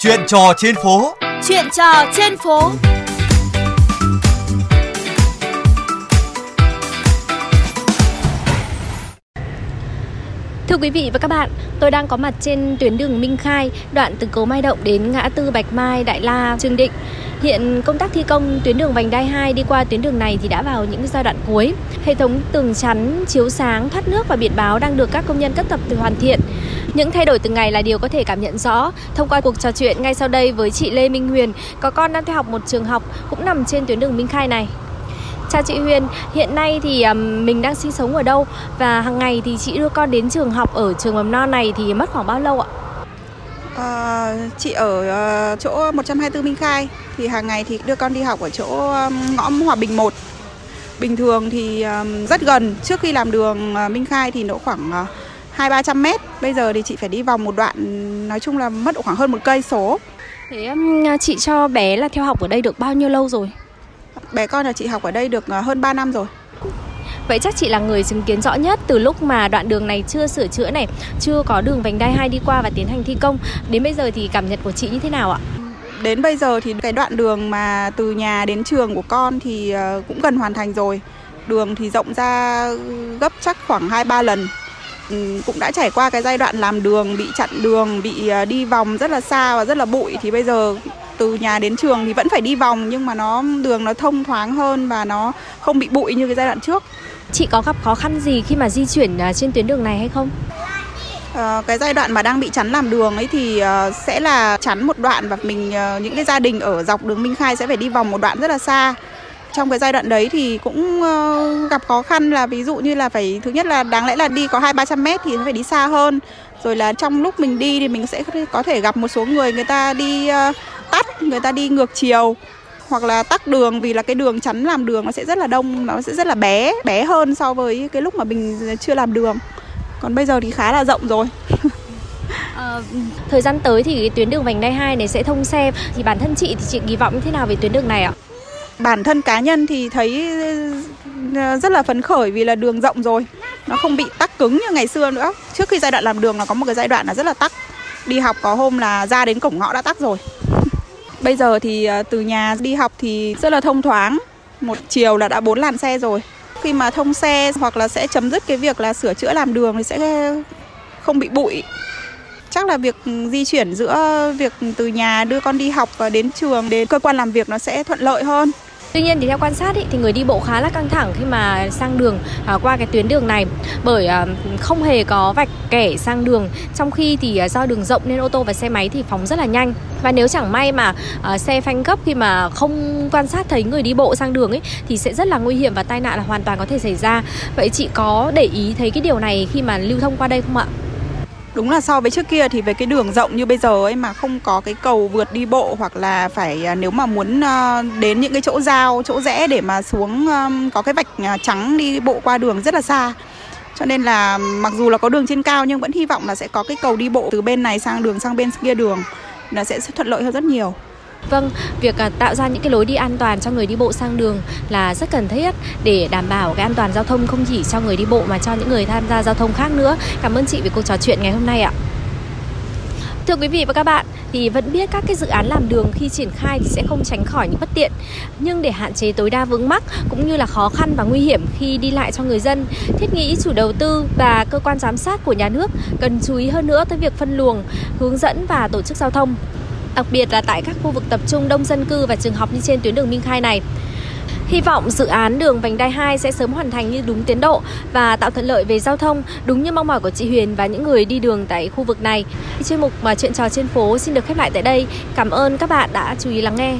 Chuyện trò trên phố. Chuyện trò trên phố. Thưa quý vị và các bạn, tôi đang có mặt trên tuyến đường Minh Khai, đoạn từ cầu Mai Động đến ngã tư Bạch Mai, Đại La, Trương Định. Hiện công tác thi công tuyến đường vành đai 2 đi qua tuyến đường này thì đã vào những giai đoạn cuối. Hệ thống tường chắn, chiếu sáng, thoát nước và biển báo đang được các công nhân cất tập từ hoàn thiện. Những thay đổi từng ngày là điều có thể cảm nhận rõ thông qua cuộc trò chuyện ngay sau đây với chị Lê Minh Huyền, có con đang theo học một trường học cũng nằm trên tuyến đường Minh Khai này. Chào chị Huyền, hiện nay thì mình đang sinh sống ở đâu và hàng ngày thì chị đưa con đến trường học ở trường mầm non này thì mất khoảng bao lâu ạ? À, chị ở ờ, chỗ 124 Minh Khai thì hàng ngày thì đưa con đi học ở chỗ ngõ Hòa Bình 1. Bình thường thì rất gần, trước khi làm đường ờ, Minh Khai thì nó khoảng ờ, uh, 2 300 mét. Bây giờ thì chị phải đi vòng một đoạn nói chung là mất khoảng hơn một cây số. Thế um, chị cho bé là theo học ở đây được bao nhiêu lâu rồi? Bé con là chị học ở đây được hơn 3 năm rồi. Vậy chắc chị là người chứng kiến rõ nhất từ lúc mà đoạn đường này chưa sửa chữa này, chưa có đường vành đai 2 đi qua và tiến hành thi công. Đến bây giờ thì cảm nhận của chị như thế nào ạ? Đến bây giờ thì cái đoạn đường mà từ nhà đến trường của con thì cũng gần hoàn thành rồi. Đường thì rộng ra gấp chắc khoảng 2 3 lần. Ừ, cũng đã trải qua cái giai đoạn làm đường bị chặn đường, bị đi vòng rất là xa và rất là bụi thì bây giờ từ nhà đến trường thì vẫn phải đi vòng nhưng mà nó đường nó thông thoáng hơn và nó không bị bụi như cái giai đoạn trước. Chị có gặp khó khăn gì khi mà di chuyển trên tuyến đường này hay không? À, cái giai đoạn mà đang bị chắn làm đường ấy thì uh, sẽ là chắn một đoạn và mình uh, những cái gia đình ở dọc đường Minh Khai sẽ phải đi vòng một đoạn rất là xa. Trong cái giai đoạn đấy thì cũng ờ, gặp khó khăn là ví dụ như là phải thứ nhất là đáng lẽ là đi có hai ba trăm mét thì phải đi xa hơn. Rồi là trong lúc mình đi thì mình sẽ có thể gặp một số người người ta đi ờ, tắt, người ta đi ngược chiều hoặc là tắc đường vì là cái đường chắn làm đường nó sẽ rất là đông nó sẽ rất là bé bé hơn so với cái lúc mà mình chưa làm đường. Còn bây giờ thì khá là rộng rồi. À, thời gian tới thì cái tuyến đường vành đai 2 này sẽ thông xe thì bản thân chị thì chị kỳ vọng như thế nào về tuyến đường này ạ? Bản thân cá nhân thì thấy ờ, rất là phấn khởi vì là đường rộng rồi nó không bị tắc cứng như ngày xưa nữa trước khi giai đoạn làm đường nó có một cái giai đoạn là rất là tắc đi học có hôm là ra đến cổng ngõ đã tắc rồi Bây giờ thì ờ, từ nhà đi học thì rất là thông thoáng, một chiều là đã bốn làn xe rồi. Khi mà thông xe hoặc là sẽ chấm dứt cái việc là sửa chữa làm đường thì sẽ không bị bụi. Chắc là việc di chuyển giữa việc từ nhà đưa con đi học và đến trường đến cơ quan làm việc nó sẽ thuận lợi hơn. Tuy nhiên thì theo quan sát ý, thì người đi bộ khá là căng thẳng khi mà sang đường à, qua cái tuyến đường này. Bởi à, không hề có vạch kẻ sang đường. Trong khi thì à, do đường rộng nên ô tô và xe máy thì phóng rất là nhanh. Và nếu chẳng may mà à, xe phanh gấp khi mà không quan sát thấy người đi bộ sang đường ấy thì sẽ rất là nguy hiểm và tai nạn là hoàn toàn có thể xảy ra. Vậy chị có để ý thấy cái điều này khi mà lưu thông qua đây không ạ? Đúng là so với trước kia thì về cái đường rộng như bây giờ ấy mà không có cái cầu vượt đi bộ hoặc là phải à, nếu mà muốn à, đến những cái chỗ giao, chỗ rẽ để mà xuống có cái vạch à, trắng đi bộ qua đường rất là xa. Cho nên là mặc dù là có đường trên cao nhưng vẫn hy vọng là sẽ có cái cầu đi bộ từ bên này sang đường sang bên kia đường nó sẽ thuận lợi hơn rất nhiều. Vâng, việc à, tạo ra những cái lối đi an toàn cho người đi bộ sang đường là rất cần thiết để đảm bảo cái an toàn giao thông không chỉ cho người đi bộ mà cho những người tham gia giao thông khác nữa. Cảm ơn chị về cuộc trò chuyện ngày hôm nay ạ. Thưa quý vị và các bạn, thì vẫn biết các cái dự án làm đường khi triển khai thì sẽ không tránh khỏi những bất tiện. Nhưng để hạn chế tối đa vướng mắc cũng như là khó khăn và nguy hiểm khi đi lại cho người dân, thiết nghĩ chủ đầu tư và cơ quan giám sát của nhà nước cần chú ý hơn nữa tới việc phân luồng, hướng dẫn và tổ chức giao thông. Đặc biệt là tại các khu vực tập trung đông dân cư và trường học như trên tuyến đường Minh Khai này. Hy vọng dự án đường vành đai 2 sẽ sớm hoàn thành như đúng tiến độ và tạo thuận lợi về giao thông, đúng như mong mỏi của chị Huyền và những người đi đường tại khu vực này. Chuyên mục mà chuyện trò trên phố xin được khép lại tại đây. Cảm ơn các bạn đã chú ý lắng nghe.